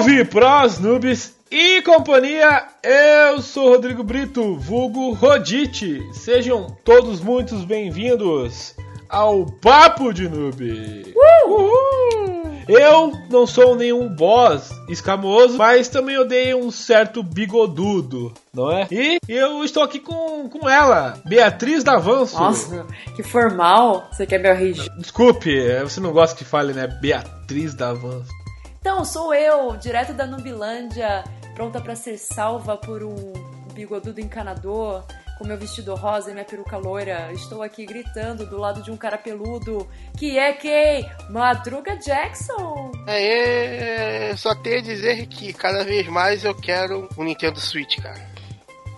Salve pros noobs e companhia, eu sou Rodrigo Brito, vulgo Rodite. Sejam todos muito bem-vindos ao Papo de Noob. Uhul. Eu não sou nenhum boss escamoso, mas também odeio um certo bigodudo, não é? E eu estou aqui com, com ela, Beatriz Davanço. Nossa, que formal. Você quer meu RG? Desculpe, você não gosta que fale, né? Beatriz Davanço. Então, sou eu, direto da Nubilândia, pronta para ser salva por um bigodudo encanador com meu vestido rosa e minha peruca loira. Estou aqui gritando do lado de um cara peludo, que é quem? Madruga Jackson! É, só tenho a dizer que cada vez mais eu quero um Nintendo Switch, cara.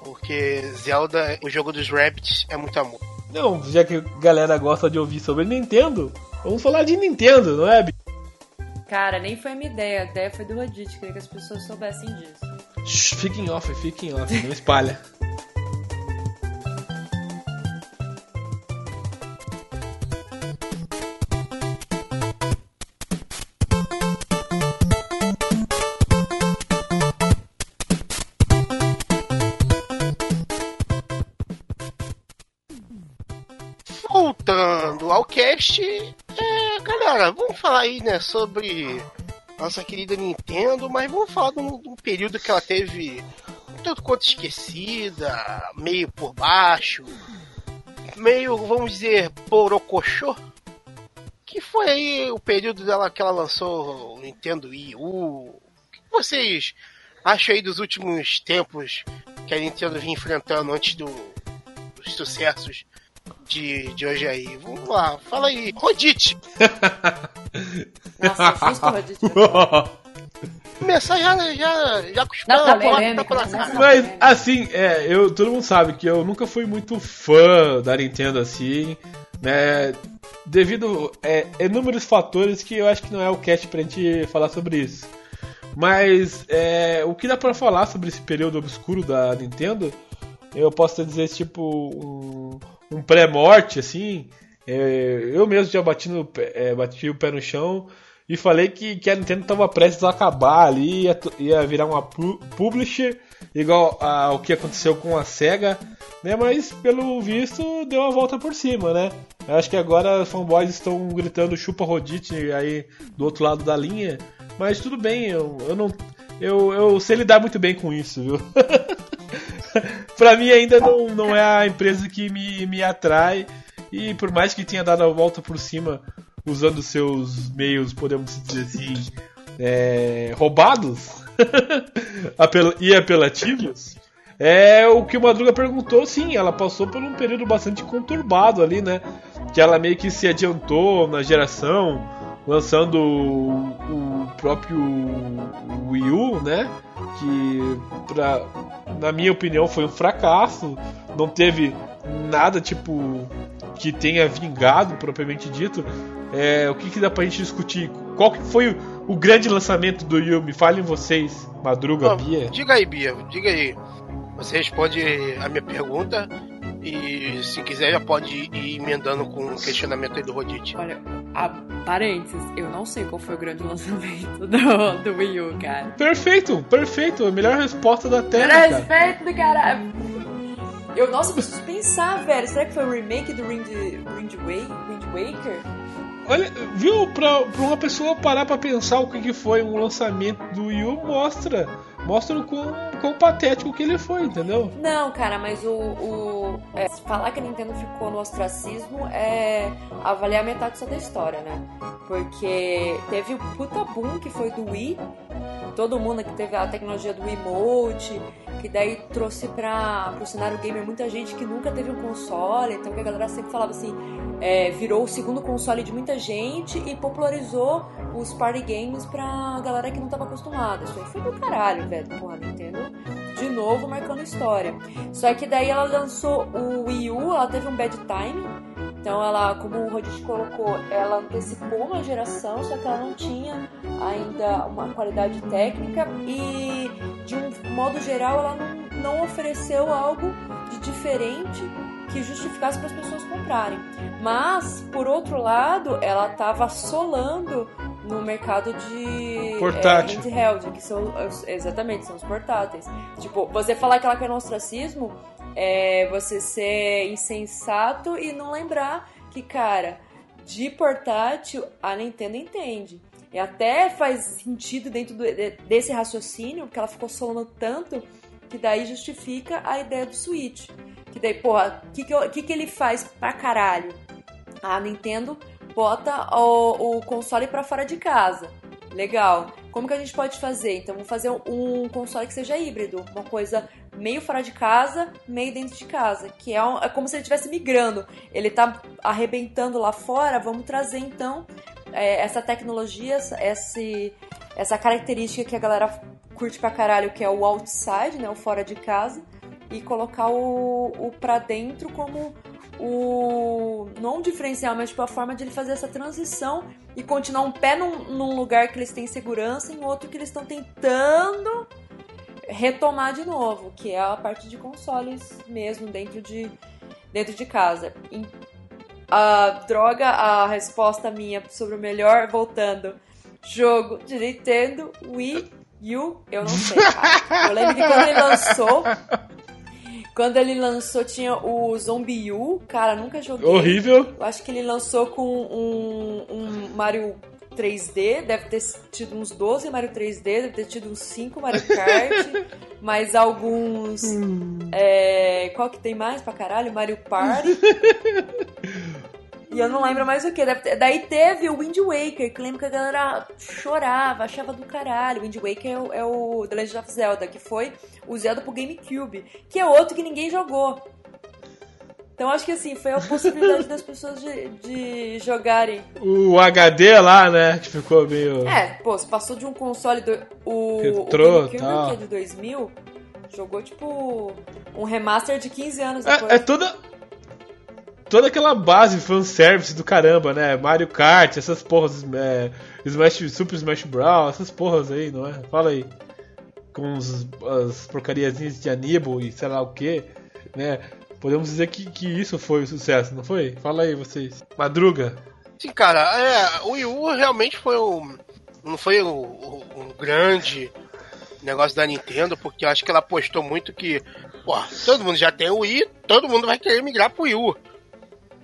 Porque Zelda, o jogo dos Rabbits, é muito amor. Não, já que a galera gosta de ouvir sobre Nintendo, vamos falar de Nintendo, não é? Cara, nem foi a minha ideia, a ideia foi do Rodite, queria que as pessoas soubessem disso. Fiquem off, fiquem off, não espalha. Voltando ao cast, galera, vamos falar aí, né, sobre nossa querida Nintendo, mas vamos falar de um, período que ela teve tanto quanto esquecida, meio por baixo, meio, vamos dizer, porocochô, que foi aí o período dela que ela lançou o Nintendo Wii U. O que vocês acham aí dos últimos tempos que a Nintendo vinha enfrentando antes do, dos sucessos de, de hoje aí? Vamos lá, fala aí, Rodite! Nossa, justo o Rodite. Começar já, já, já polêmica, tá pela né? cara. Mas, assim, é, eu, todo mundo sabe que eu nunca fui muito fã da Nintendo assim, né? Devido é, inúmeros fatores que eu acho que não é o cast pra gente falar sobre isso. Mas é, o que dá pra falar sobre esse período obscuro da Nintendo, eu posso dizer, tipo, um, um pré-morte, assim. É, eu mesmo já bati, no, é, bati o pé no chão e falei que, que a Nintendo estava prestes a acabar ali, ia, ia virar uma pu- publisher, igual ao que aconteceu com a SEGA, né? Mas pelo visto deu a volta por cima, né? Eu acho que agora os fanboys estão gritando chupa Rodite aí do outro lado da linha, mas tudo bem, eu, eu não. Eu, eu sei lidar muito bem com isso, viu? pra mim ainda não, não é a empresa que me, me atrai. E por mais que tenha dado a volta por cima usando seus meios, podemos dizer assim, é, roubados e apelativos, é o que o Madruga perguntou, sim, ela passou por um período bastante conturbado ali, né? Que ela meio que se adiantou na geração, lançando o, o próprio Wii U, né? Que, pra, na minha opinião, foi um fracasso. Não teve nada tipo que tenha vingado propriamente dito. É, o que, que dá pra gente discutir? Qual que foi o, grande lançamento do Wii U? Me falem vocês, Madruga, Bia. Diga aí, Bia, diga aí. Você responde a minha pergunta e se quiser já pode ir emendando com o questionamento aí do Rodite. Olha, a parênteses, eu não sei qual foi o grande lançamento do, do Wii U, cara. Perfeito, perfeito. A melhor resposta da Terra, cara. Respeito do caralho. Eu, nossa, eu preciso pensar, velho. Será que foi o remake do Wind, Wind, Wa- Wind Waker? Olha, viu? Pra, pra uma pessoa parar pra pensar o que, que foi um lançamento do Wii U, mostra. Mostra o quão, quão patético que ele foi, entendeu? Não, cara, mas o. o é, falar que a Nintendo ficou no ostracismo é avaliar metade só da história, né? Porque teve o puta boom que foi do Wii. Todo mundo que teve a tecnologia do Emote, que daí trouxe para o cenário gamer muita gente que nunca teve um console, então que a galera sempre falava assim, é, virou o segundo console de muita gente e popularizou os party games pra galera que não tava acostumada. Isso aí foi do caralho, velho. Porra, Nintendo de novo marcando história. Só que daí ela lançou o Wii U, ela teve um bad time. Então ela, como o Rodite colocou, ela antecipou uma geração, só que ela não tinha ainda uma qualidade técnica e de um modo geral ela não, não ofereceu algo de diferente que justificasse para as pessoas comprarem. Mas, por outro lado, ela estava assolando no mercado de Portátil. É, handheld, que são exatamente são os portáteis. Tipo, você falar que ela quer no ostracismo é você ser insensato e não lembrar que, cara, de portátil a Nintendo entende. E até faz sentido dentro do, desse raciocínio, porque ela ficou solando tanto que daí justifica a ideia do Switch. Que daí, porra, o que, que, que, que ele faz pra caralho? A Nintendo bota o, o console para fora de casa. Legal. Como que a gente pode fazer? Então, vamos fazer um console que seja híbrido, uma coisa meio fora de casa, meio dentro de casa, que é, um, é como se ele estivesse migrando. Ele tá arrebentando lá fora, vamos trazer então é, essa tecnologia, esse, essa característica que a galera curte pra caralho, que é o outside, né, o fora de casa, e colocar o, o pra dentro como o não um diferencial, mas tipo a forma de ele fazer essa transição e continuar um pé num, num lugar que eles têm segurança, em outro que eles estão tentando retomar de novo, que é a parte de consoles mesmo dentro de dentro de casa. A droga, a resposta minha sobre o melhor, voltando, jogo de Nintendo Wii U, eu não sei. Cara. Eu lembro que quando ele lançou, quando ele lançou, tinha o Zombie U. Cara, nunca joguei. Horrível. Eu acho que ele lançou com um, um Mario 3D. Deve ter tido uns 12 Mario 3D. Deve ter tido uns 5 Mario Kart. mais alguns. Hum. É, qual que tem mais pra caralho? Mario Party. E eu não lembro mais o que. Daí teve o Wind Waker, que lembro que a galera chorava, achava do caralho. O Wind Waker é o, é o The Legend of Zelda, que foi usado pro GameCube, que é outro que ninguém jogou. Então acho que assim, foi a possibilidade das pessoas de, de jogarem. O HD lá, né? Que ficou meio. É, pô, você passou de um console. Do, o, Retrô, o GameCube, tal. que é de 2000, jogou tipo um remaster de 15 anos É, depois. é toda. Toda aquela base fanservice do caramba, né? Mario Kart, essas porras. É, Smash, Super Smash Bros, essas porras aí, não é? Fala aí. Com os, as porcariazinhas de Anibo e sei lá o que, né? Podemos dizer que, que isso foi o sucesso, não foi? Fala aí vocês. Madruga. Sim, cara, é, o Wii U realmente foi um. Não foi um, um- um grande negócio da Nintendo, porque eu acho que ela apostou muito que, pô, todo mundo já tem o Wii, todo mundo vai querer migrar pro Wii U. O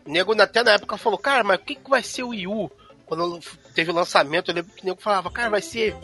nego até na época falou, cara, mas o que, que vai ser o Wii U? Quando teve o lançamento, eu lembro que o nego falava, cara, vai ser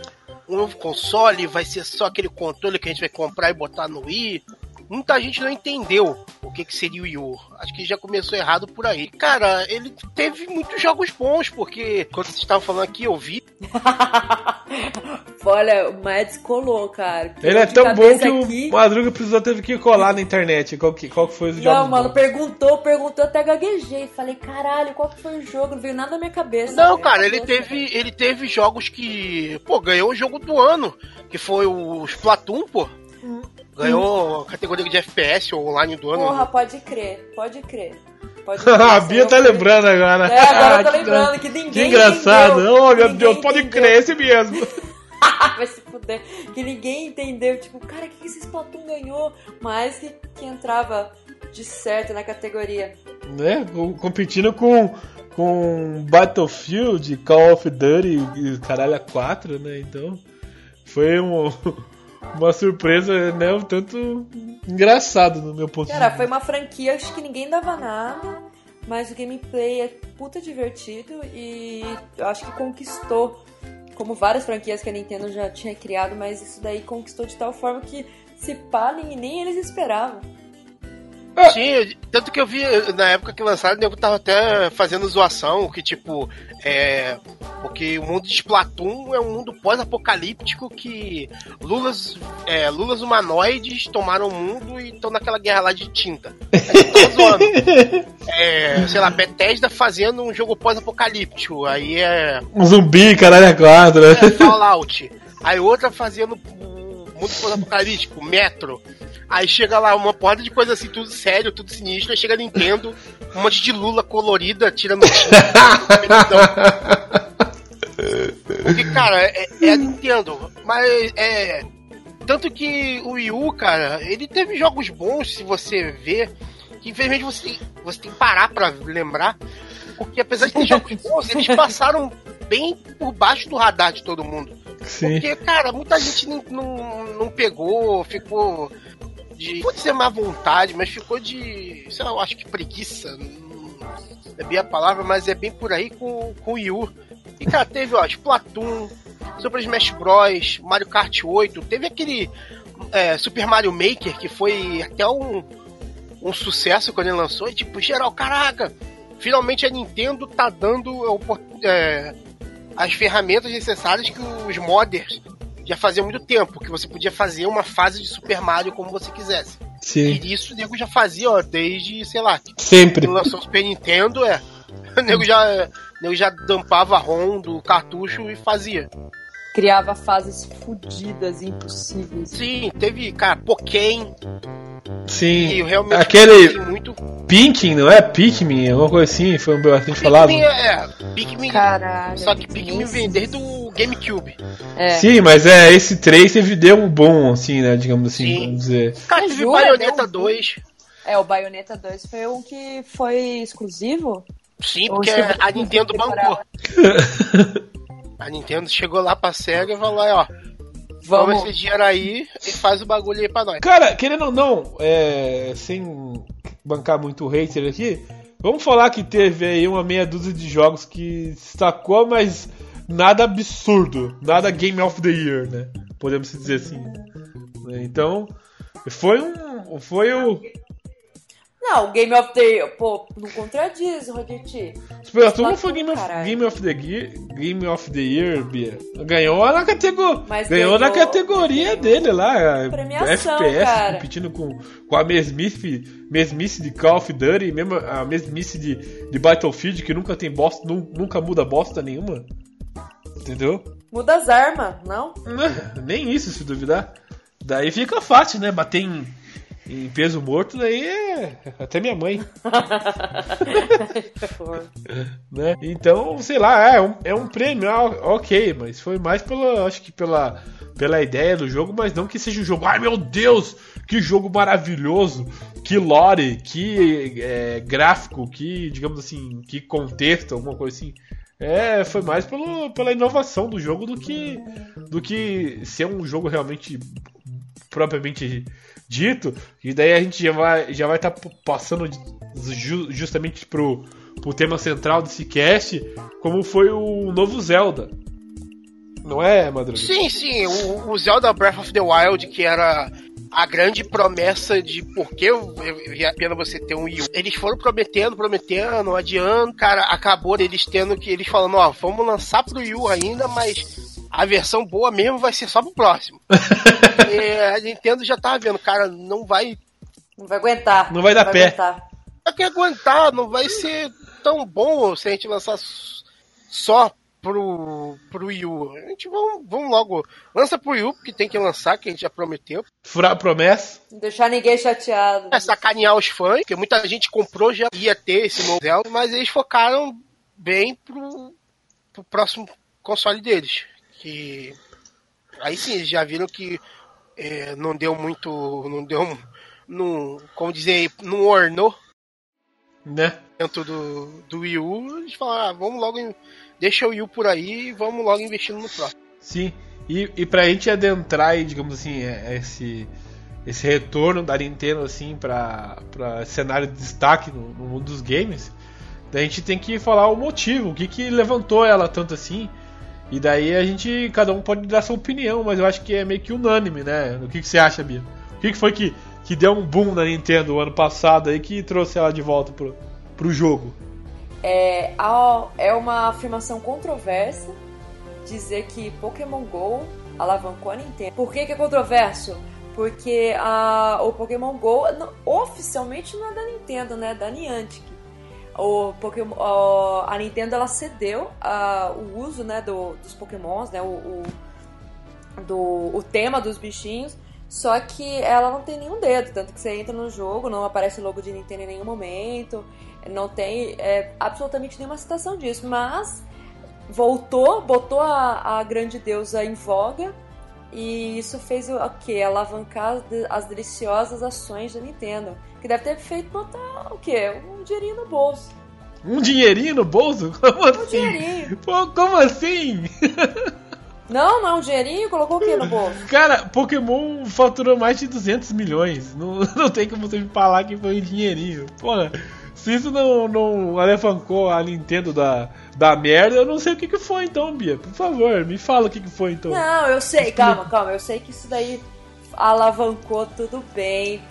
um novo console, vai ser só aquele controle que a gente vai comprar e botar no Wii. Muita gente não entendeu o que, que seria o Wii U. Acho que já começou errado por aí. Cara, ele teve muitos jogos bons, porque quando vocês estavam falando aqui, eu vi. Olha, o Mads colou, cara. Ele é tão bom que aqui- o Madruga precisou teve que colar na internet. Qual que, qual que foi os jogos? Não, mano, bons. perguntou, perguntou, até gaguejei. Falei, caralho, qual que foi o jogo? Não veio nada na minha cabeça. Não, cara, ele teve, ele teve jogos que, pô, ganhou o jogo do ano, que foi o Splatoon, pô. Hum. Ganhou a categoria de FPS ou online do ano. Porra, pode crer, pode crer. Pode a crer. Bia Eu tá lembrando agora. É, agora eu tô Que lembrando que ninguém Que engraçado. entendeu. Oh, meu Deus, pode entendeu. crer, esse mesmo. Vai se fuder. Que ninguém entendeu. Tipo, cara, o que que esse Splatoon ganhou? Mas que, que entrava de certo na categoria. né? com- Competindo com, com Battlefield, Call of Duty e caralho a 4, né? Então foi um, uma surpresa, né? Um tanto engraçado no meu ponto Cara, de foi uma franquia acho que ninguém dava nada, mas o gameplay é puta divertido e eu acho que conquistou, como várias franquias que a Nintendo já tinha criado, mas isso daí conquistou de tal forma que se pá, nem, nem eles esperavam. Sim, tanto que eu vi na época que lançaram, o nego tava até fazendo zoação, que tipo, é. Porque o mundo de Splatoon é um mundo pós-apocalíptico que lulas, é, lulas humanoides tomaram o mundo e estão naquela guerra lá de tinta. Aí zoando. É, sei lá, Bethesda fazendo um jogo pós-apocalíptico. Aí é Um zumbi, caralho a 4, né? é, Fallout. Aí outra fazendo mundo pós-apocalíptico, Metro. Aí chega lá uma porrada de coisa assim, tudo sério, tudo sinistro. Aí chega a Nintendo, um monte de lula colorida, tirando Porque, cara, é, é a Nintendo. Mas é. Tanto que o Wii U, cara, ele teve jogos bons, se você ver. Que infelizmente você, você tem que parar pra lembrar. Porque apesar de ter jogos bons, eles passaram bem por baixo do radar de todo mundo. Sim. Porque, cara, muita gente não, não, não pegou, ficou de. Pode ser má vontade, mas ficou de. Sei lá, eu acho que preguiça. Não é bem a palavra, mas é bem por aí com, com o Yu. E, cara, teve, ó, Splatoon, Super Smash Bros, Mario Kart 8, teve aquele é, Super Mario Maker que foi até um, um sucesso quando ele lançou. E, tipo, geral, caraca, finalmente a Nintendo tá dando é, as ferramentas necessárias que os modders já faziam muito tempo, que você podia fazer uma fase de Super Mario como você quisesse. Sim. E isso o nego já fazia, ó, desde, sei lá, Sempre. quando lançou o Super Nintendo, é. O nego já, o nego já dampava ROM do cartucho e fazia. Criava fases fodidas, impossíveis. Sim, teve, cara, Pokémon, Sim. realmente Aquele muito. Pinking, não é? Pikmin, alguma coisa assim, foi bastante falado. Pikmin é, Pikmin. Caralho. Só que Pikmin vem desde o GameCube. É. Sim, mas é, esse 3 teve, deu um bom, assim, né, digamos assim, Sim. vamos dizer. Cara, teve jura? Bayonetta Deu um 2. É, o Bayonetta 2 foi um que foi exclusivo? Sim, porque a Nintendo bancou. A Nintendo chegou lá pra SEGA e falou: ó, toma Vamos. esse dinheiro aí e faz o bagulho aí pra nós. Cara, querendo ou não, é, sem bancar muito hater aqui, vamos falar que teve aí uma meia dúzia de jogos que destacou, mas nada absurdo, nada Game of the Year, né? Podemos dizer assim. Então, foi um. Foi o. Não, Game of the Year, pô, não contradiz, Roditi. Splatoon não foi Game of, Caralho. Game of the Year, Game of the Year, Bia. Ganhou na categoria. Mas Ganhou, na ganhou- categoria dele lá. Premiação, FPS, cara. competindo com, com a mesmice, mesmice de Call of Duty, mesmo a mesmice de, de Battlefield, que nunca tem bosta, nu- nunca muda bosta nenhuma. Entendeu? Muda as armas, não? Não, Nem isso, se duvidar. Daí fica fácil, né? Bater em, em peso morto, daí é. Até minha mãe. Né? Então, sei lá, é um, é um prêmio, ah, ok, mas foi mais pela, acho que pela, pela ideia do jogo, mas não que seja um jogo, ai meu Deus, que jogo maravilhoso, que lore, que é, gráfico, que, digamos assim, que contexto, alguma coisa assim. É, foi mais pelo, pela inovação do jogo do que, do que ser um jogo realmente propriamente dito. E daí a gente já vai já vai estar passando de- ju- justamente pro, pro tema central desse cast, como foi o novo Zelda. Não é, Madruga? Sim, sim, o, o Zelda Breath of the Wild, que era a grande promessa de por que é a pena você ter um Wii. Eles foram prometendo, prometendo, não adianta, cara, acabou eles tendo que, eles falando, ó, vamos lançar pro Wii U ainda, mas a versão boa mesmo vai ser só pro próximo. e a Nintendo já tava vendo, cara, não vai, Não vai aguentar. Não vai dar pé. aguentar. vai que aguentar, não vai ser tão bom se a gente lançar só pro, pro Wii U. A gente vamos, vamos logo, lança pro Wii U, porque tem que lançar, que a gente já prometeu. Furar a promessa. Não deixar ninguém chateado. é sacanear os fãs, porque muita gente comprou já ia ter esse novo mas eles focaram bem pro, pro próximo console deles. Que aí sim, eles já viram que é, não deu muito. não deu. Não, como dizer, não ornou Né? dentro do, do Wii U, eles falaram, ah, vamos logo. Deixa o Wii U por aí e vamos logo investindo no próximo. Sim. E, e pra gente adentrar aí, digamos assim, é- esse, esse retorno da Nintendo assim pra cenário de destaque no, no mundo dos games, a gente tem que falar o motivo, o que, que levantou ela tanto assim. E daí a gente, cada um pode dar sua opinião, mas eu acho que é meio que unânime, né? O que, que você acha, Bia? O que, que foi que, que deu um boom na Nintendo o ano passado aí que trouxe ela de volta pro, pro jogo? É, é uma afirmação controversa dizer que Pokémon GO alavancou a Nintendo. Por que, que é controverso? Porque a, o Pokémon GO não- oficialmente não é da Nintendo, né? É da Niantic. O Pokémon, a Nintendo ela cedeu a, o uso né, do, dos Pokémons, né? O, o, do, o tema dos bichinhos. Só que ela não tem nenhum dedo, tanto que você entra no jogo, não aparece logo de Nintendo em nenhum momento, não tem é, absolutamente nenhuma citação disso, mas voltou, botou a, a grande deusa em voga e isso fez o quê? Alavancar as, de- as deliciosas ações da Nintendo, que deve ter feito botar o quê? Um dinheirinho no bolso. Um dinheirinho no bolso? Como assim? Um dinheirinho. Pô, como assim? Não, não, um dinheirinho? Colocou o que no bolso? Cara, Pokémon faturou mais de 200 milhões. Não, não tem como você me falar que foi um dinheirinho. Porra, se isso não, não alavancou a Nintendo da, da merda, eu não sei o que, que foi então, Bia. Por favor, me fala o que, que foi então. Não, eu sei, calma, calma. Eu sei que isso daí alavancou tudo bem.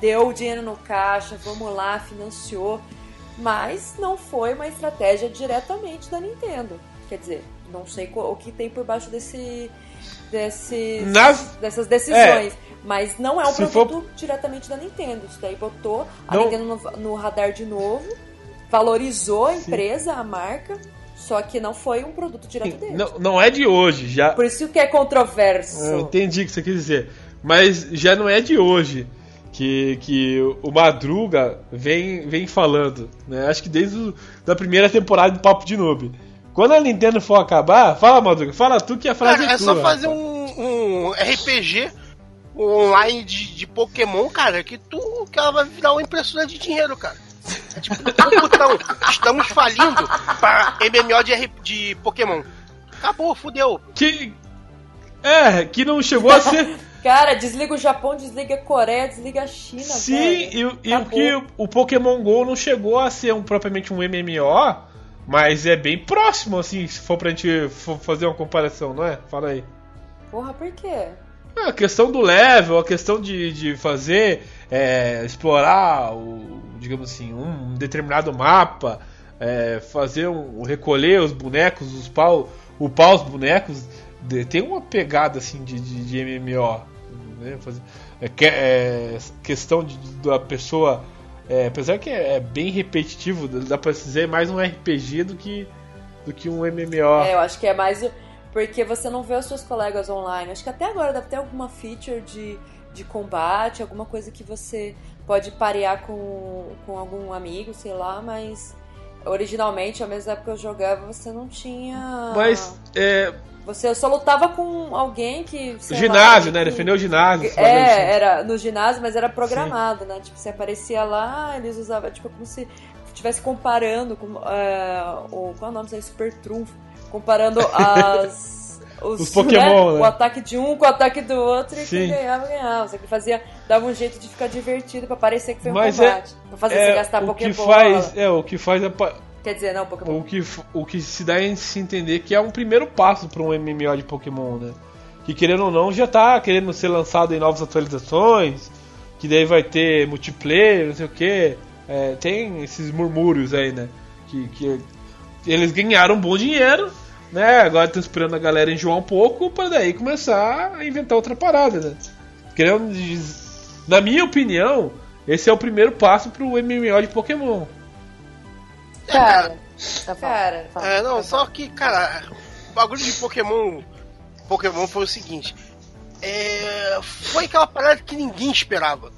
Deu o dinheiro no caixa, vamos lá, financiou. Mas não foi uma estratégia diretamente da Nintendo. Quer dizer, não sei o que tem por baixo desse, desses, Nas- dessas decisões. É. Mas não é um produto diretamente da Nintendo. Isso daí botou a Não- Nintendo no, no radar de novo, valorizou a empresa, a marca, só que não foi um produto direto deles. Não, não é de hoje, já. Por isso que é controverso. Eu entendi o que você quis dizer. Mas já não é de hoje que, que o Madruga vem, vem falando. Né? Acho que desde o, da primeira temporada do Papo de Noob. Quando a Nintendo for acabar, fala, Madruga, fala tu que a frase Cara, é é só tua. fazer um, um RPG online de, de Pokémon, cara, que tu que ela vai virar uma impressora de dinheiro, cara. É tipo, um botão. Estamos falindo para MMO de, R- de Pokémon. Acabou, fudeu. Que. É, que não chegou a ser. Cara, desliga o Japão, desliga a Coreia, desliga a China. Sim, velho. e, e o que o Pokémon GO não chegou a ser um, propriamente um MMO, mas é bem próximo, assim, se for pra gente for fazer uma comparação, não é? Fala aí. Porra, por quê? É, A questão do level, a questão de, de fazer, é, explorar, o, digamos assim, um determinado mapa, é, fazer um, recolher os bonecos, os pau, upar os bonecos, de- tem uma pegada assim de, de, de MMO. Né? Fazer, é, é, questão de, da pessoa, é, apesar que é, é bem repetitivo, dá pra dizer mais um RPG do que, do que um MMO. É, eu acho que é mais. o- Porque você não vê os seus colegas online. Acho que até agora deve ter alguma feature de, de combate, alguma coisa que você pode parear com, com algum amigo, sei lá, mas. Originalmente, ao mesma época que eu jogava, você não tinha. Mas é, Você só lutava com alguém que. sei lá, ginásio, né? que- Defender o ginásio. assim. É, era no ginásio, mas era programado, né? Tipo, você aparecia lá, eles usavam, tipo, como se estivesse comparando com é, o. Qual é o nome? Super Trunfo. Comparando as. Os Pokémon, né? O ataque de um com o ataque do outro e Sim. quem ganhava, ganhava. Só que fazia, dava um jeito de ficar divertido pra parecer que foi um Mas é- combate. pra fazer você É, gastar o que Pokébola. faz, é o que faz a pa- Quer dizer, não, Pokémon. o que o que se dá em se entender que é um primeiro passo para um MMO de Pokémon, né? Que querendo ou não já tá querendo ser lançado em novas atualizações, que daí vai ter multiplayer, não sei o que. tem esses murmúrios aí, né? Que, que eles ganharam um bom dinheiro, né? Agora estão esperando a galera enjoar um pouco para daí começar a inventar outra parada, né? Querendo, na minha opinião, esse é o primeiro passo pro MMO de Pokémon. Cara, Tá cara, Tá É, não, tá só que, cara, o bagulho de Pokémon. Pokémon foi o seguinte. É, foi aquela parada que ninguém esperava.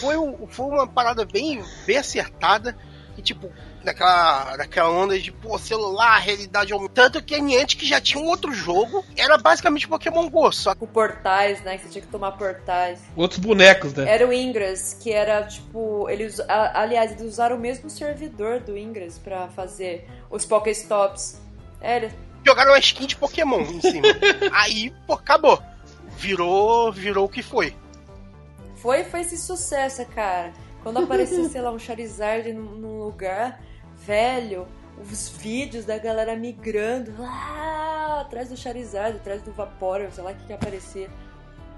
Foi, um- foi uma parada bem, bem acertada. E tipo, naquela, naquela onda de pô, celular, realidade aumentada. Tanto que a Niantic já tinha um outro jogo. Era basicamente Pokémon Go. Só que com portais, né? Que você tinha que tomar portais. Outros bonecos, né? Era o Ingress, que era tipo. Eles, a- aliás, eles usaram o mesmo servidor do Ingress pra fazer os Pokéstops. É, ele- jogaram uma skin de Pokémon em cima. Aí, pô, acabou. Virou, virou o que foi. foi, foi esse sucesso, cara. Quando apareceu, sei lá, um Charizard num lugar velho, os vídeos da galera migrando lá atrás do Charizard, atrás do Vaporeon, sei lá o que que aparecia.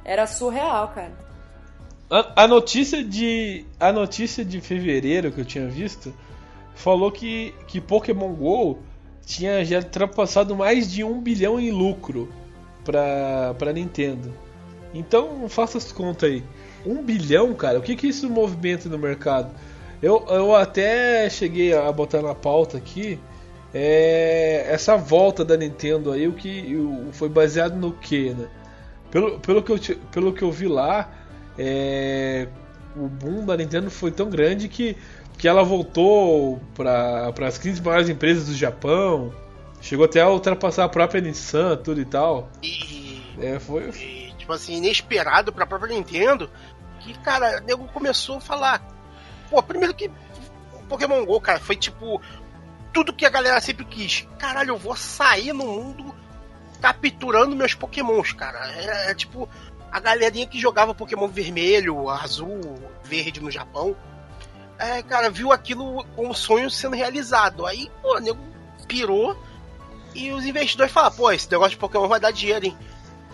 Era surreal, cara. A, notícia de a notícia de fevereiro que eu tinha visto falou que que Pokémon Go tinha já ultrapassado mais de um bilhão em lucro para para Nintendo. Então faça as contas aí. Um bilhão, cara. O que que isso movimenta no mercado? Eu, eu até cheguei a botar na pauta aqui é, essa volta da Nintendo aí, o que o- foi baseado no que, né? Pelo, pelo, que eu, pelo que eu vi lá, é, o boom da Nintendo foi tão grande que, que ela voltou para as 15 maiores empresas do Japão, chegou até a ultrapassar a própria Nissan, tudo e tal. E, É, foi. e, tipo assim, inesperado pra própria Nintendo. Que, cara, o nego começou a falar. Pô, primeiro que Pokémon GO, cara, foi tipo tudo que a galera sempre quis. Caralho, eu vou sair no mundo capturando meus pokémons, cara. É, é tipo a galerinha que jogava Pokémon vermelho, azul, verde no Japão. É, cara, viu aquilo como um sonho sendo realizado. Aí, pô, o nego pirou e os investidores falaram, pô, esse negócio de Pokémon vai dar dinheiro, hein?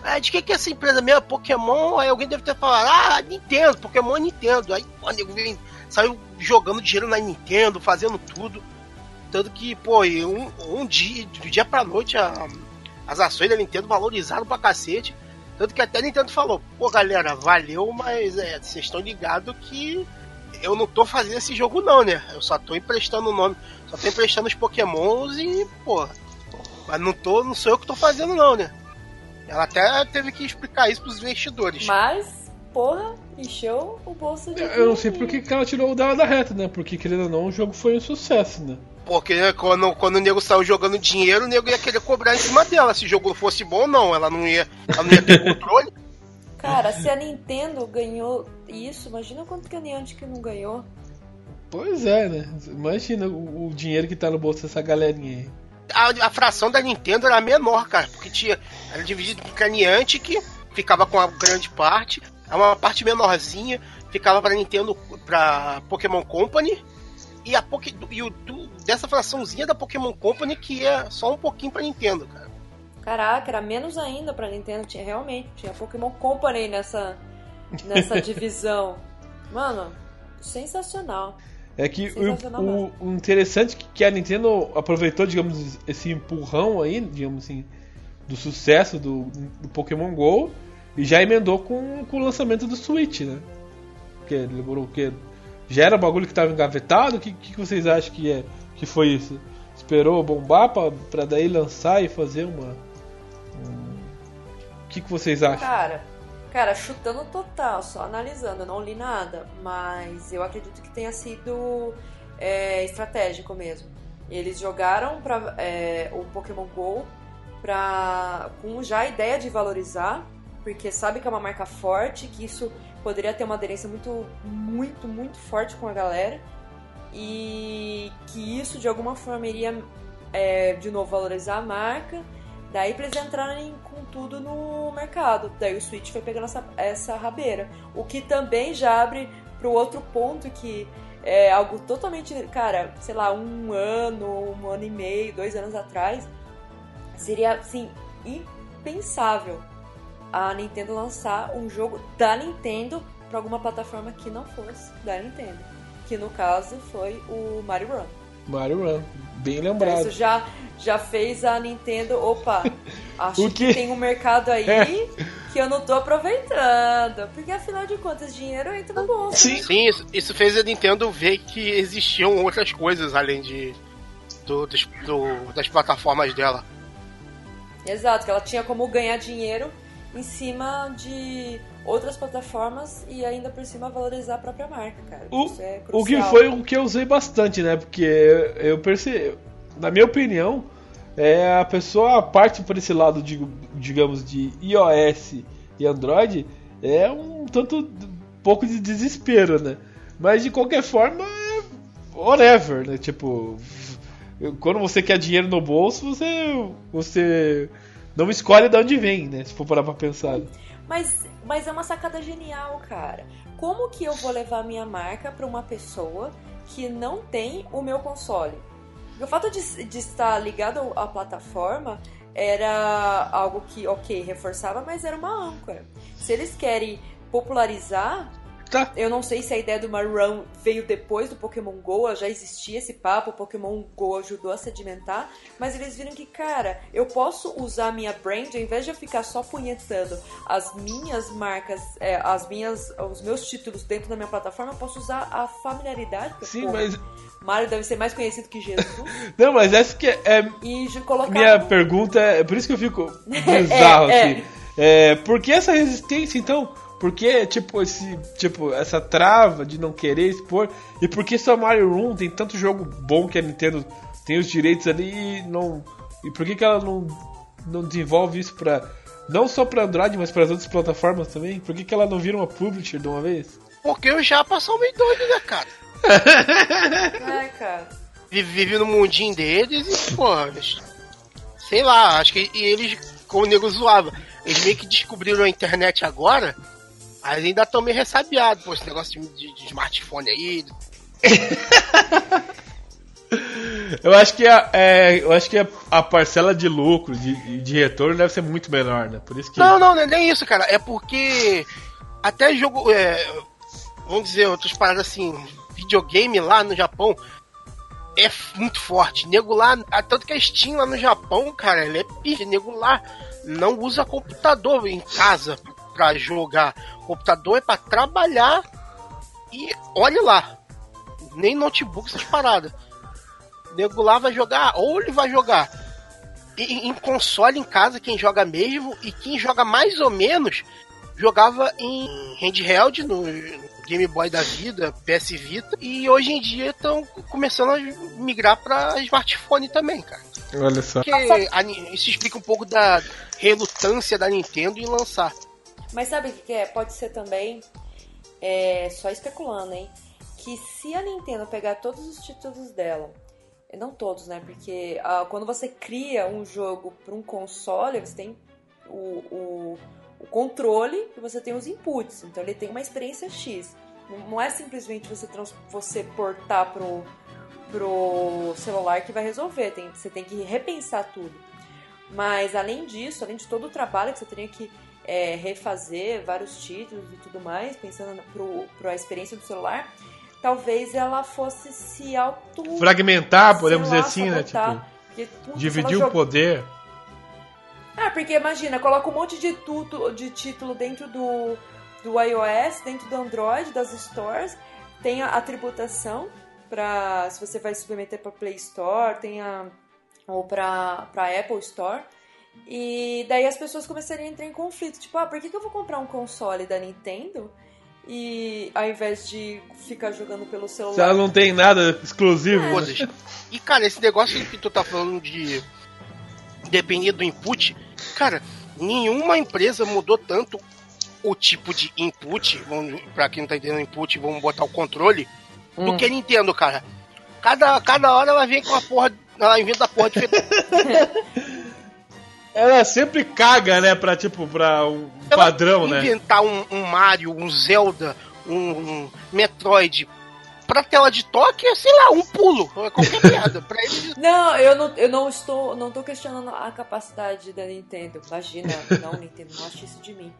É, de que que é essa empresa mesmo? Pokémon? Aí alguém deve ter falado, ah, Nintendo, Pokémon Nintendo. Aí, pô, nego vem, saiu jogando dinheiro na Nintendo, fazendo tudo. Tanto que, pô, um, um dia, do dia pra noite, a, as ações da Nintendo valorizaram pra cacete. Tanto que até a Nintendo falou, pô, galera, valeu, mas é, vocês estão ligados que eu não tô fazendo esse jogo não, né? Eu só tô emprestando o nome, só tô emprestando os pokémons e, pô, mas não tô, não sou eu que tô fazendo não, né? Ela até teve que explicar isso pros investidores. Mas, porra, encheu o bolso de. Eu não sei por que ela tirou o dela da reta, né? Porque, querendo ou não, o jogo foi um sucesso, né? Porque quando, quando o nego saiu jogando dinheiro, o nego ia querer cobrar em cima dela. Se o jogo fosse bom ou não, ela não ia, ela não ia ter controle. Cara, se a Nintendo ganhou isso, imagina quanto que a Niantic não ganhou. Pois é, né? Imagina o, o dinheiro que tá no bolso dessa galerinha aí. A, a, fração da Nintendo era menor, cara, porque tinha. Era dividido em Niantic, que ficava com a grande parte, uma parte menorzinha ficava pra Nintendo, pra Pokémon Company, e a Poké, e o, do, dessa fraçãozinha da Pokémon Company que é só um pouquinho pra Nintendo, cara. Caraca, era menos ainda pra Nintendo, tinha realmente, tinha Pokémon Company nessa, nessa divisão. Mano, sensacional. É que o, o, interessante é que a Nintendo aproveitou, digamos, esse empurrão aí, digamos assim, do sucesso do, do Pokémon GO e já emendou com, com o lançamento do Switch, né? Porque demorou o quê? Já era bagulho que estava engavetado? O que, que vocês acham que, é, que foi isso? Esperou bombar para daí lançar e fazer uma. Um... O que, que vocês acham? Cara, cara, chutando total, só analisando, eu não li nada, mas eu acredito que tenha sido é, estratégico mesmo. Eles jogaram para é, o Pokémon Go pra, com já a ideia de valorizar, porque sabe que é uma marca forte, que isso poderia ter uma aderência muito, muito, muito forte com a galera e que isso de alguma forma iria é, de novo valorizar a marca. Daí para eles entrarem com tudo no mercado. Daí o Switch foi pegando essa, essa rabeira. O que também já abre para o outro ponto que é algo totalmente, cara, sei lá, um ano, um ano e meio, dois anos atrás, seria assim impensável a Nintendo lançar um jogo da Nintendo para alguma plataforma que não fosse da Nintendo. Que no caso foi o Mario Run. Mario Run, bem lembrado. Então, isso já, já fez a Nintendo, opa, acho que... que... tem um mercado aí é. que eu não tô aproveitando. Porque afinal de contas, dinheiro entra no bolso. Sim, né? Sim isso, isso, fez a Nintendo ver que existiam outras coisas além de do, do, das plataformas dela. Exato, que ela tinha como ganhar dinheiro em cima de outras plataformas e ainda por cima valorizar a própria marca, cara. O, é o que foi o que eu usei bastante, né? Porque eu percebi, na minha opinião, é a pessoa parte por esse lado de, digamos, de iOS e Android é um tanto pouco de desespero, né? Mas de qualquer forma, é whatever, né? Tipo, quando você quer dinheiro no bolso, você você não escolhe de onde vem, né? Se for parar pra pensar. Mas, mas é uma sacada genial, cara. Como que eu vou levar minha marca para uma pessoa que não tem o meu console? O fato de, de estar ligado à plataforma era algo que, ok, reforçava, mas era uma âncora. Se eles querem popularizar, Tá. Eu não sei se a ideia do Mario veio depois do Pokémon GO, já existia esse papo, o Pokémon GO ajudou a sedimentar, mas eles viram que, cara, eu posso usar a minha brand, ao invés de eu ficar só punhetando as minhas marcas, é, as minhas, os meus títulos dentro da minha plataforma, eu posso usar a familiaridade. Sim, pô, mas... Mario deve ser mais conhecido que Jesus. não, mas essa que é... E colocar... Minha pergunta é... Por isso que eu fico bizarro, é, assim. É. é, por que essa resistência, então porque, tipo, esse, tipo, essa trava de não querer expor. E porque só Mario Room tem tanto jogo bom que a Nintendo tem os direitos ali e não. E por que, que ela não, não desenvolve isso pra. Não só pra Android, mas para as outras plataformas também? Por que, que ela não vira uma publisher de uma vez? Porque o Japa são meio doido, né, cara? é, cara. vive, vive no mundinho deles e, pô, sei lá, acho que eles, como o nego zoava, eles meio que descobriram a internet agora, mas ainda estão meio ressabiados, pô, esse negócio de, de, smartphone aí. Eu acho que a, é, eu acho que a, a, parcela de lucro, de, de retorno, deve ser muito menor, né? Por isso que. Não, não, não é nem isso, cara. É porque até jogo. É, vamos dizer, outras paradas assim, videogame lá no Japão é muito forte. Nego lá, tanto que a Steam lá no Japão, cara, ele é pique. Nego lá não usa computador em casa pra jogar. O computador é pra trabalhar e olha lá. Nem notebook essas paradas. Nego lá vai jogar, ou ele vai jogar em, em console em casa, quem joga mesmo, e quem joga mais ou menos jogava em handheld, no Game Boy da vida, PS Vita, e hoje em dia estão começando a migrar para smartphone também, cara. Olha só. Porque a, isso explica um pouco da relutância da Nintendo em lançar. Mas sabe o que é? Pode ser também, é, só especulando, hein? Que se a Nintendo pegar todos os títulos dela não todos, né? Porque uh, quando você cria um jogo para um console, você tem o, o, o, controle e você tem os inputs. Então ele tem uma experiência X. Não é simplesmente você, trans, você portar pro, pro celular que vai resolver. Tem, você tem que repensar tudo. Mas além disso, além de todo o trabalho que você teria que é, refazer vários títulos e tudo mais, pensando para a experiência do celular, talvez ela fosse se auto. Fragmentar, podemos dizer assim, né? Tipo, porque, dividir o poder. Ah, porque imagina, coloca um monte de, tudo, de título dentro do, do iOS, dentro do Android, das stores, tem a, a tributação para se você vai submeter para Play Store, tem a, ou para Apple Store. E daí as pessoas começariam a entrar em conflito, tipo, ah, por que, que eu vou comprar um console da Nintendo e ao invés de ficar jogando pelo celular. Se ela não tem nada exclusivo. É. E cara, esse negócio que tu tá falando de depender do input, cara, nenhuma empresa mudou tanto o tipo de input, pra quem não tá entendendo input, vamos botar o controle, hum. do que a Nintendo, cara. Cada, cada hora ela vem com a porra. Ela inventa a porra de Ela sempre caga, né, pra, tipo, pra um Ela padrão, né? Inventar um, um, Mario, um Zelda, um, um Metroid pra tela de toque é, sei lá, um pulo. É qualquer piada. Pra eles... Não, eu não, eu não estou. Não tô questionando a capacidade da Nintendo. Imagina, não, Nintendo, não acho isso de mim.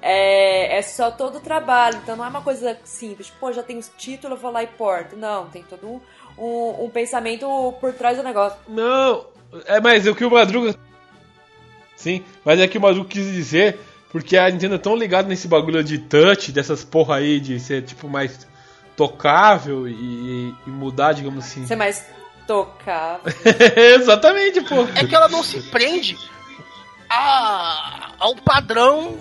É, é só todo o trabalho, então não é uma coisa simples. Pô, já tem os títulos, eu vou lá e porto. Não, tem todo um, um, um pensamento por trás do negócio. Não, é, mas o que o Madruga Sim, mas é que o Madruga quis dizer, porque a Nintendo é tão ligada nesse bagulho de touch, dessas porra aí de ser tipo mais tocável e, e mudar, digamos assim. Ser mais tocável. Exatamente, pô. É que ela não se prende a, ao padrão.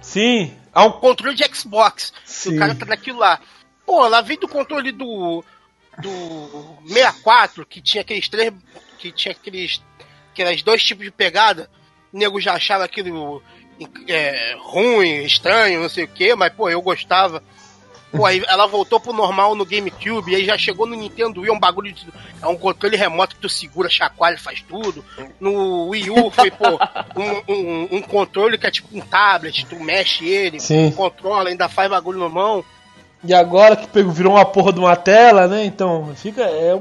Sim. Ao controle de Xbox. Sim. O cara tá naquilo lá. Pô, ela vem do controle do. Do 64, que tinha aqueles três. Que tinha aqueles. Aqueles dois tipos de pegada o nego já achava aquilo é, ruim, estranho, não sei o que, mas pô, eu gostava. Pô, aí ela voltou pro normal no GameCube, e aí já chegou no Nintendo Wii, é um bagulho de. É um controle remoto que tu segura, chacoalha, faz tudo. No Wii U foi, pô, um, um, um controle que é tipo um tablet, tu mexe ele, Sim. controla, ainda faz bagulho na mão. E agora que pegou, virou uma porra de uma tela, né? Então, fica. É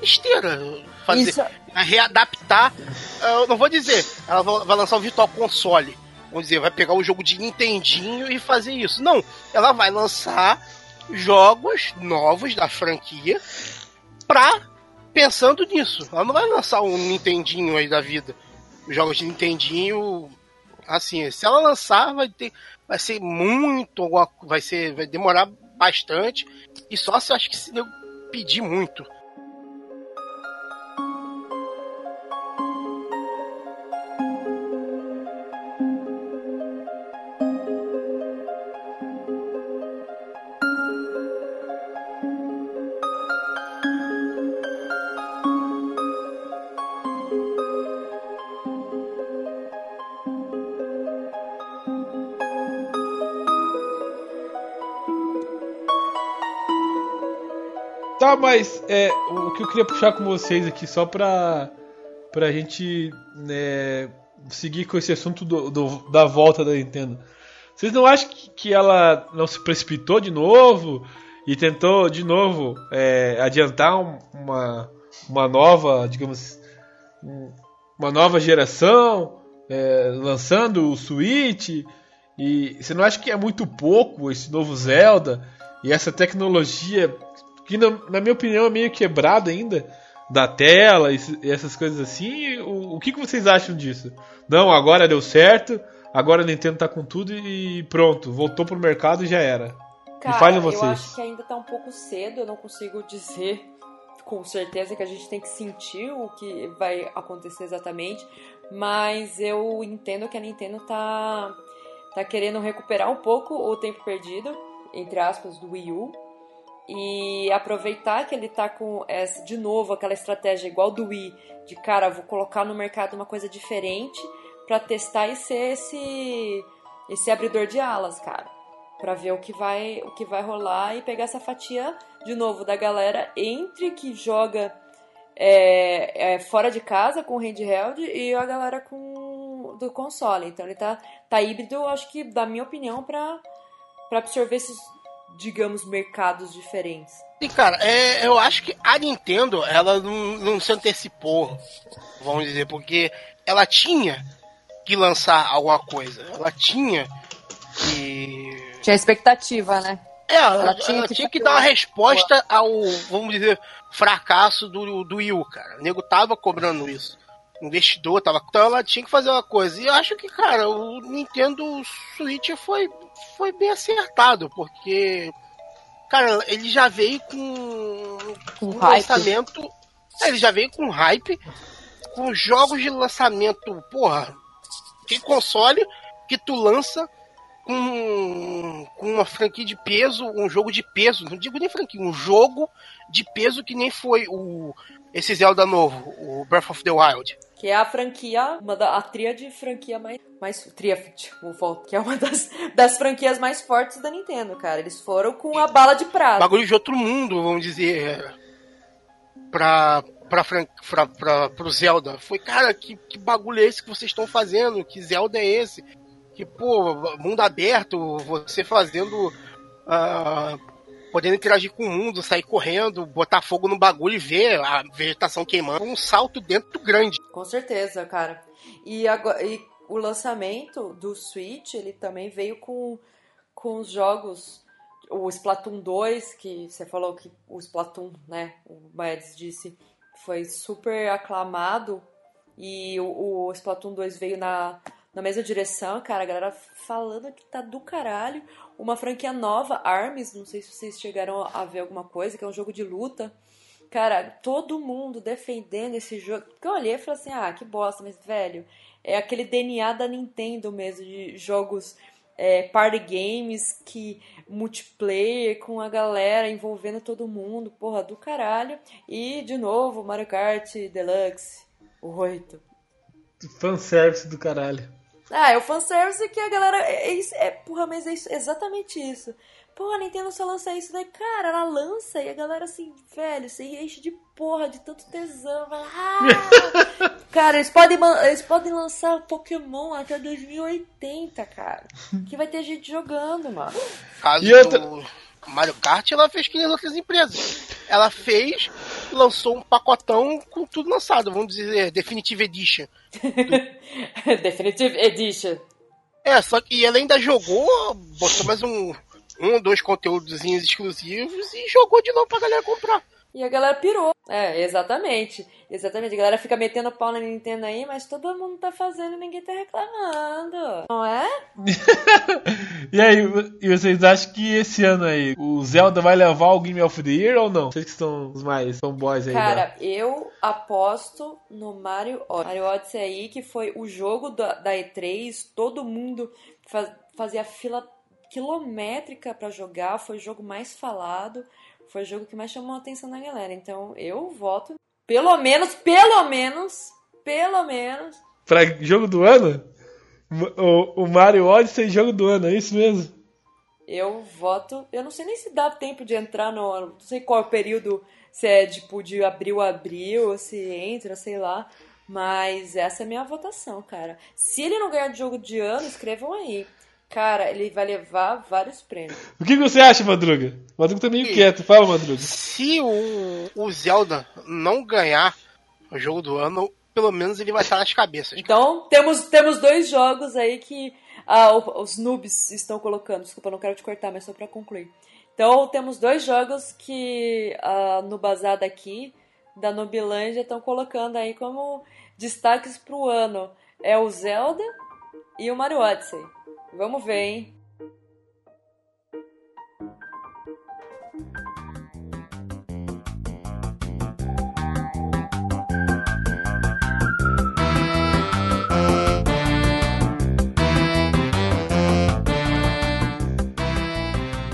Esteira. Fazer. Isso readaptar. Eu não vou dizer, ela vai lançar o Virtual Console. Vamos dizer, vai pegar o jogo de Nintendinho e fazer isso. Não, ela vai lançar jogos novos da franquia pra pensando nisso. Ela não vai lançar um Nintendinho aí da vida. Jogos de Nintendinho assim, se ela lançar vai ter vai ser muito vai ser vai demorar bastante e só se acho que se eu pedir muito. Tá, mas é, o que eu queria puxar com vocês aqui, só pra, pra gente né, seguir com esse assunto do, do, da volta da Nintendo. Vocês não acham que, que ela não se precipitou de novo e tentou de novo é, adiantar uma, uma nova, digamos, uma nova geração, é, lançando o Switch? E você não acha que é muito pouco esse novo Zelda e essa tecnologia que, na, na minha opinião, é meio quebrada ainda da tela e, e essas coisas assim? O, o que, que vocês acham disso? Não, agora deu certo, agora a Nintendo tá com tudo e pronto, voltou pro mercado e já era. Cara, falem vocês. eu acho que ainda tá um pouco cedo, eu não consigo dizer com certeza que a gente tem que sentir o que vai acontecer exatamente, mas eu entendo que a Nintendo tá tá querendo recuperar um pouco o tempo perdido, entre aspas, do Wii U. E aproveitar que ele tá com essa, de novo aquela estratégia igual do Wii, de cara, vou colocar no mercado uma coisa diferente para testar e ser esse esse abridor de alas, cara, para ver o que vai o que vai rolar e pegar essa fatia de novo da galera entre que joga é, é, fora de casa com o handheld e a galera com do console. Então ele tá, tá híbrido, acho que, da minha opinião, para absorver esses, digamos, mercados diferentes. E cara, é, eu acho que a Nintendo, ela não, não se antecipou, vamos dizer, porque ela tinha que lançar alguma coisa. Ela tinha que. Tinha expectativa, né? É, ela, ela tinha, ela que, tinha que dar uma resposta ao, vamos dizer, fracasso do, do Wii U, cara. O nego tava cobrando isso. Investidor tava. Então ela tinha que fazer uma coisa. E eu acho que, cara, o Nintendo Switch foi, foi bem acertado, porque. Cara, ele já veio com, com um lançamento. É, ele já veio com hype, com jogos de lançamento, porra, tem console que tu lança com, com uma franquia de peso, um jogo de peso, não digo nem franquia, um jogo de peso que nem foi o esse Zelda novo, o Breath of the Wild. Que é a franquia, uma da, a tria de franquia mais. mais tria, tipo, que é uma das, das franquias mais fortes da Nintendo, cara. Eles foram com a bala de prata. Bagulho de outro mundo, vamos dizer. Pra, pra, pra, pra, pro Zelda. Foi, cara, que, que bagulho é esse que vocês estão fazendo? Que Zelda é esse? que, pô, mundo aberto, você fazendo. Uh, podendo interagir com o mundo, sair correndo, botar fogo no bagulho e ver a vegetação queimando. Um salto dentro grande. Com certeza, cara. E, agora, e o lançamento do Switch, ele também veio com, com os jogos. O Splatoon 2, que você falou que o Splatoon, né? O Maeds disse, foi super aclamado. E o, o Splatoon 2 veio na na mesma direção, cara, a galera falando que tá do caralho. Uma franquia nova, Arms, não sei se vocês chegaram a ver alguma coisa, que é um jogo de luta. Cara, todo mundo defendendo esse jogo. Porque eu olhei e falei assim, ah, que bosta, mas velho, é aquele DNA da Nintendo mesmo, de jogos é, party games que multiplayer com a galera envolvendo todo mundo, porra, do caralho. E de novo, Mario Kart Deluxe, o 8. Fanservice do caralho. Ah, é o fanservice que a galera. É, é, isso, é porra, mas é isso, exatamente isso. Porra, a Nintendo só lança isso, né? Cara, ela lança e a galera assim, velho, se enche de porra, de tanto tesão. Vai, ah! cara, eles podem, eles podem lançar Pokémon até 2080, cara. Que vai ter gente jogando, mano. Caso e outra... do Mario Kart, ela fez que nem as outras empresas. Ela fez, lançou um pacotão com tudo lançado, vamos dizer, Definitive Edition. Definitive Edition. É, só que ela ainda jogou, botou mais um, um dois conteúdos exclusivos e jogou de novo pra galera comprar. E a galera pirou. É, exatamente. Exatamente. A galera fica metendo pau na Nintendo aí, mas todo mundo tá fazendo e ninguém tá reclamando. Não é? e aí, e vocês acham que esse ano aí o Zelda vai levar o Game of the Year ou não? Vocês que são os mais fanboys aí. Cara, da... eu aposto no Mario Odyssey. Mario Odyssey aí, que foi o jogo da, da E3, todo mundo faz, fazia fila quilométrica para jogar, foi o jogo mais falado foi o jogo que mais chamou a atenção da galera. Então eu voto, pelo menos, pelo menos, pelo menos. Pra jogo do ano? O, o Mario Odyssey jogo do ano, é isso mesmo? Eu voto. Eu não sei nem se dá tempo de entrar no. Não sei qual é o período, se é tipo de abril a abril, se entra, sei lá. Mas essa é a minha votação, cara. Se ele não ganhar de jogo de ano, escrevam aí. Cara, ele vai levar vários prêmios. O que você acha, Madruga? O Madruga tá meio E- quieto. Fala, Madruga. Se o, o Zelda não ganhar o jogo do ano, pelo menos ele vai estar nas cabeças. Então, temos, temos dois jogos aí que ah, os noobs estão colocando. Desculpa, não quero te cortar, mas só pra concluir. Então, temos dois jogos que ah, no bazar daqui, da Nobilândia, estão colocando aí como destaques pro ano. É o Zelda e o Mario Odyssey. Vamos ver, hein?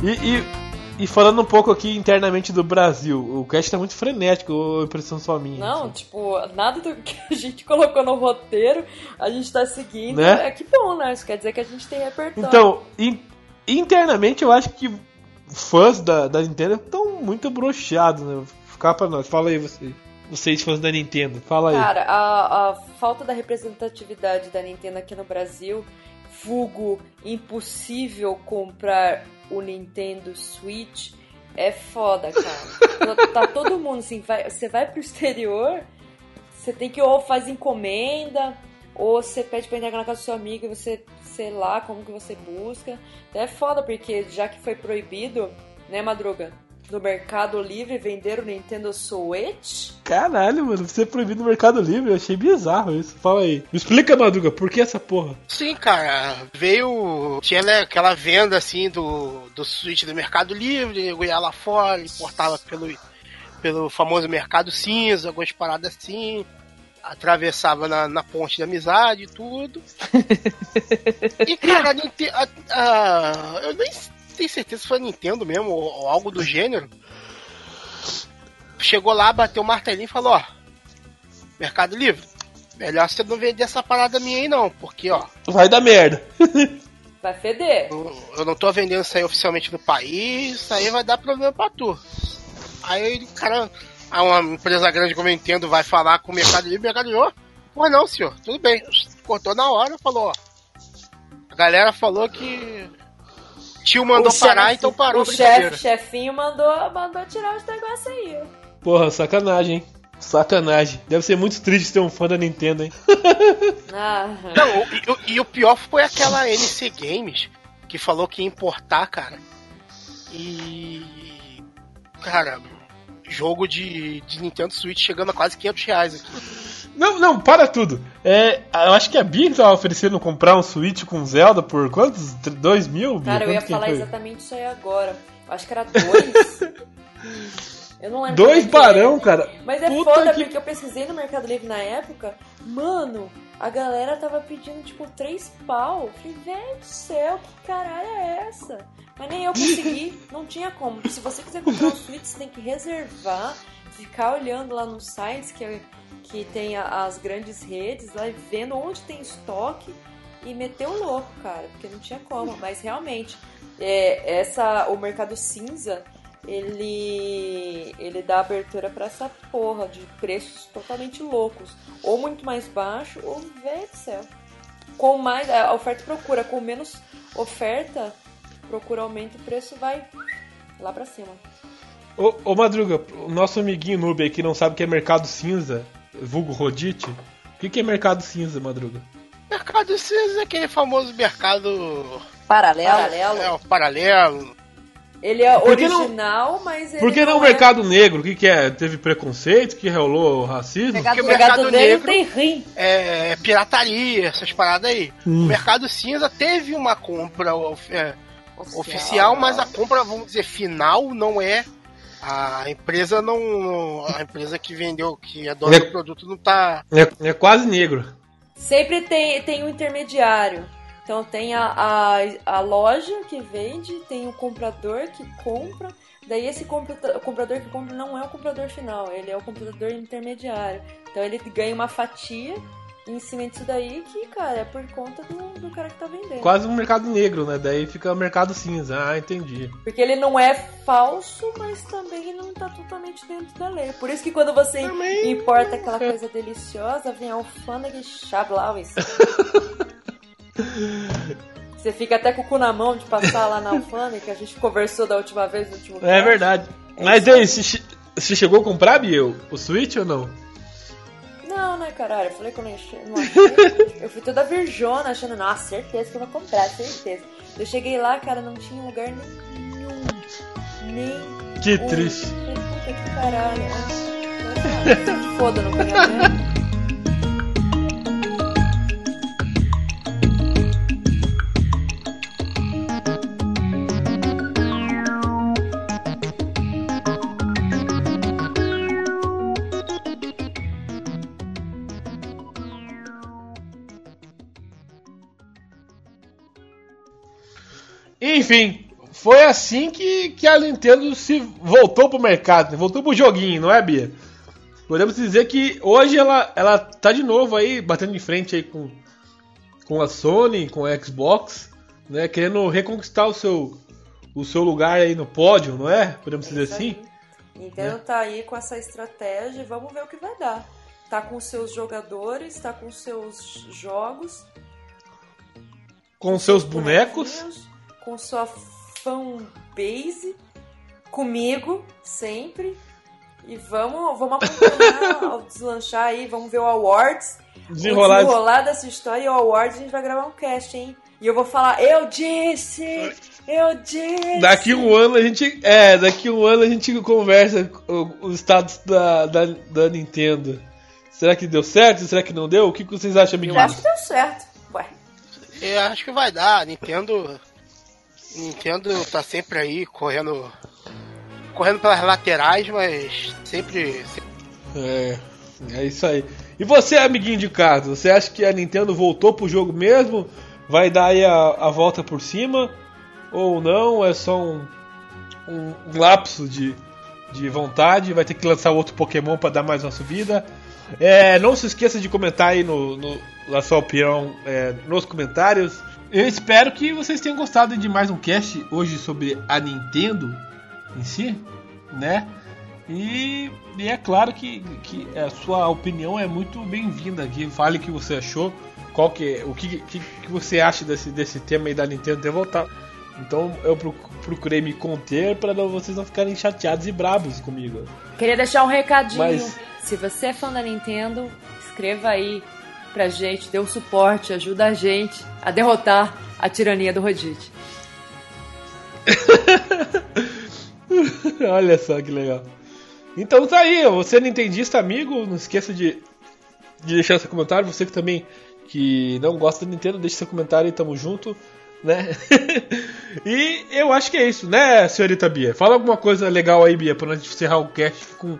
E, e, e falando um pouco aqui internamente do Brasil, o cast tá muito frenético, ou impressão só minha. Não, assim. tipo, nada do que a gente colocou no roteiro, a gente tá seguindo. Né? É que bom, né? Isso quer dizer que a gente tem repertório. Então, in- internamente eu acho que fãs da, da Nintendo estão muito broxados, né? Ficar pra nós. Fala aí você. Vocês fãs da Nintendo, fala aí. Cara, a, a falta da representatividade da Nintendo aqui no Brasil, vulgo impossível comprar o Nintendo Switch, é foda, cara. tá, todo mundo assim, vai, você vai pro exterior, você tem que ou faz encomenda, ou você pede pra entregar na casa do seu amigo e você, sei lá, como que você busca. Então é foda, porque já que foi proibido, né, Madruga? No Mercado Livre vender o Nintendo Switch, Caralho, mano, você é proibido no Mercado Livre, eu achei bizarro isso. Fala aí. Me explica, Madruga, por que essa porra? Sim, cara, veio. Tinha né, aquela venda assim do, do Switch do Mercado Livre, eu ia lá fora, importava pelo, pelo famoso Mercado Cinza, algumas paradas assim. Atravessava na, na ponte da amizade e tudo. e, cara, a a- a- eu nem tenho certeza se foi a Nintendo mesmo, ou, ou algo do gênero. Chegou lá, bateu o martelinho e falou: Ó, Mercado Livre, melhor você não vender essa parada minha aí não, porque ó, Vai dar merda. vai feder. eu, eu não tô vendendo isso aí oficialmente no país, isso aí vai dar problema pra tu. Aí, cara, aí uma empresa grande como eu entendo vai falar com o Mercado Livre, o Mercado Livre, ó, pois não, senhor, tudo bem. Cortou na hora, falou, ó. A galera falou que tio mandou O parar, chefe- então parou O chefe, chefinho mandou, mandou tirar os negócios aí. Porra, sacanagem, hein? Sacanagem. Deve ser muito triste ter um fã da Nintendo, hein? Ah, Não, e, e o pior foi aquela NC Games que falou que ia importar, cara. E. Cara, jogo de, de Nintendo Switch chegando a quase 500 reais aqui. Não, não, para tudo. É, eu acho que a Bia que tava oferecendo comprar um Switch com Zelda por quantos? 2 mil? Bia? cara, eu ia Quanto falar foi? exatamente isso aí agora. Eu acho que era dois. Eu não lembro. Dois barão, cara. Mas é Puta foda que- porque eu pesquisei no Mercado Livre na época. Mano, a galera tava pedindo tipo três pau. Falei, velho do céu, que caralho é essa? Mas nem eu consegui, não tinha como. Se você quiser comprar um Switch, você tem que reservar, ficar olhando lá nos sites que, que tem as grandes redes, lá vendo onde tem estoque e meter o louco, cara, porque não tinha como. Mas realmente, é, essa, o mercado cinza, ele, ele dá abertura pra essa porra de preços totalmente loucos. Ou muito mais baixo, ou velho do céu. Com mais. A oferta procura, com menos oferta, procura aumenta o preço vai lá pra cima. Ô, ô Madruga, o nosso amiguinho noob aí que não sabe o que é mercado cinza, vulgo Rodite. O que, que é mercado cinza, Madruga? Mercado Cinza é aquele famoso mercado. Paralelo. Paralelo. É, o paralelo. Ele é Por que não- original, mas ele. Por que não o é- mercado negro? O que, que é? Teve preconceito? Que rolou racismo? Pegado, Porque o pegado mercado negro negro- tem rim. É, pirataria, essas paradas aí. Hum. O Mercado Cinza teve uma compra é, oficial, mas a compra, vamos dizer, final não é. A empresa não. não- A empresa que vendeu, que é dona É- do produto, não tá. É, é quase negro. Sempre tem, tem um intermediário. Então tem a, a, a loja que vende, tem o comprador que compra. Daí esse compra- o comprador que compra não é o comprador final, ele é o comprador intermediário. Então ele ganha uma fatia em cima disso daí que, cara, é por conta do, do cara que tá vendendo. Quase um mercado negro, né? Daí fica mercado cinza. Ah, entendi. Porque ele não é falso, mas também não tá totalmente dentro da lei. Por isso que quando você Também- importa aquela coisa deliciosa, vem a alfândega e chablau isso. Você fica até com o cu na mão de passar lá na alfândega, que a gente conversou da última vez no último É verdade. É Mas aí. você chegou a comprar, Biel, o Switch ou não? Não, né, caralho? Eu falei que eu não achei. Não achei. eu fui toda virjona, achando, nossa, certeza que eu vou comprar, certeza. Eu cheguei lá, cara, não tinha lugar nenhum. Nem. Que um. triste. Puta que caralho. Foda, mesmo. Enfim, foi assim que, que a Nintendo se voltou pro mercado, né? voltou pro joguinho, não é, Bia? Podemos dizer que hoje ela, ela tá de novo aí, batendo de frente aí com, com a Sony, com a Xbox, né? Querendo reconquistar o seu, o seu lugar aí no pódio, não é? Podemos dizer assim? Nintendo tá aí com essa estratégia e vamos ver o que vai dar. Tá com seus jogadores, tá com seus jogos, Com seus bonecos. Com sua fanbase, comigo, sempre. E vamos, vamos acompanhar ao deslanchar aí, vamos ver o Awards. Desenrolar. O desenrolar dessa história e o Awards a gente vai gravar um cast, hein? E eu vou falar, eu disse! Eu disse! Daqui um ano a gente. É, daqui um ano a gente conversa o- os status da, da, da Nintendo. Será que deu certo? Será que não deu? O que que vocês acham, Eu amiguinhos? acho que deu certo. Ué, Eu acho que vai dar. Nintendo. Nintendo tá sempre aí correndo. Correndo pelas laterais, mas sempre. sempre- É, é isso aí. E você, amiguinho de casa, você acha que a Nintendo voltou pro jogo mesmo? Vai dar aí a, a volta por cima? Ou não? É só um, um, um lapso de, de vontade? Vai ter que lançar outro Pokémon para dar mais uma subida? É, não se esqueça de comentar aí no, no, na sua opinião é, nos comentários. Eu espero que vocês tenham gostado de mais um cast hoje sobre a Nintendo em si, né? E, e é claro que, que a sua opinião é muito bem-vinda aqui. Fale o que você achou, qual que é- o que, que, que você acha desse, desse tema aí da Nintendo ter voltado. Então eu proc- procurei me conter para vocês não ficarem chateados e brabos comigo. Queria deixar um recadinho. Mas- Se você é fã da Nintendo, escreva aí pra gente, dê um suporte, ajuda a gente a derrotar a tirania do Rodite. Olha só que legal. Então tá aí, você é nintendista amigo, não esqueça de, de deixar seu comentário. Você que também que não gosta da Nintendo, deixe seu comentário e tamo junto, né? e eu acho que é isso, né, senhorita Bia? Fala alguma coisa legal aí, Bia, pra gente encerrar o cast com,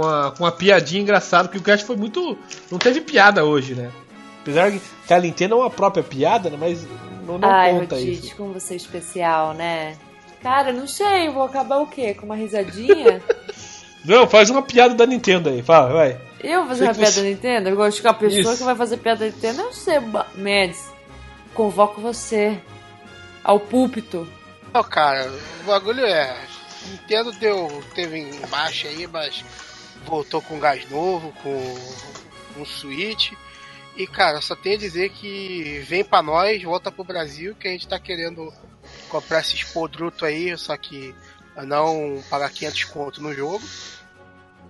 com, uma, com uma piadinha engraçada, porque o cast foi muito. Não teve piada hoje, né? Apesar que a Nintendo é uma própria piada, né? Mas não, não Ai, conta Rodite, isso. como você é especial, né? Cara, não sei, vou acabar o quê? Com uma risadinha? Não, faz uma piada da Nintendo aí, fala, vai. Eu vou fazer Sei uma piada você- da Nintendo? Eu gosto de ficar a pessoa Isso. que vai fazer piada da Nintendo. Eu sei, Ba- Mendes. Convoco você ao púlpito. Não, cara, o bagulho é. Nintendo deu, teve em baixa aí, mas voltou com gás novo, com um Switch. E, cara, só tenho a dizer que vem pra nós, volta pro Brasil, que a gente tá querendo comprar esses podrutos aí, só que não pagar 500 conto no jogo.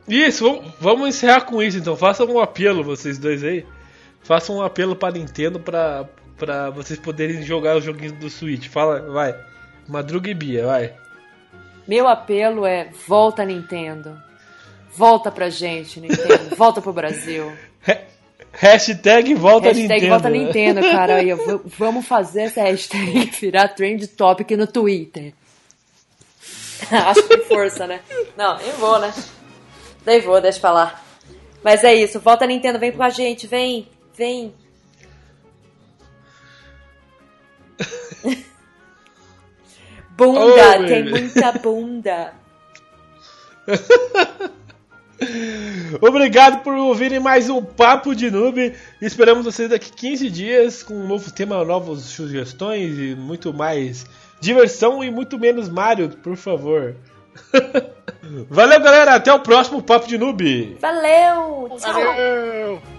Isso, vamos, vamos encerrar com isso então. Façam um apelo, vocês dois aí. Façam um apelo pra Nintendo pra, pra vocês poderem jogar os joguinhos do Switch. Fala, vai. Madruga e Bia, vai. Meu apelo é: volta, Nintendo. Volta pra gente, Nintendo. Volta pro Brasil. Ha- Hashtag volta hashtag Nintendo. volta Nintendo, cara. Aí, vamos fazer essa hashtag virar trend topic no Twitter. Acho que força, né? Não, nem vou, né? Nem vou, deixa pra lá. Mas é isso, volta Nintendo, vem com a gente, vem, vem. Bunda, Oh, tem muita bunda. Obrigado por ouvirem mais um Papo de Noob. Esperamos vocês daqui 15 dias com um novo tema, novas sugestões e muito mais diversão e muito menos Mario, por favor. Valeu, galera. Até o próximo Papo de Noob. Valeu! Tchau! Valeu!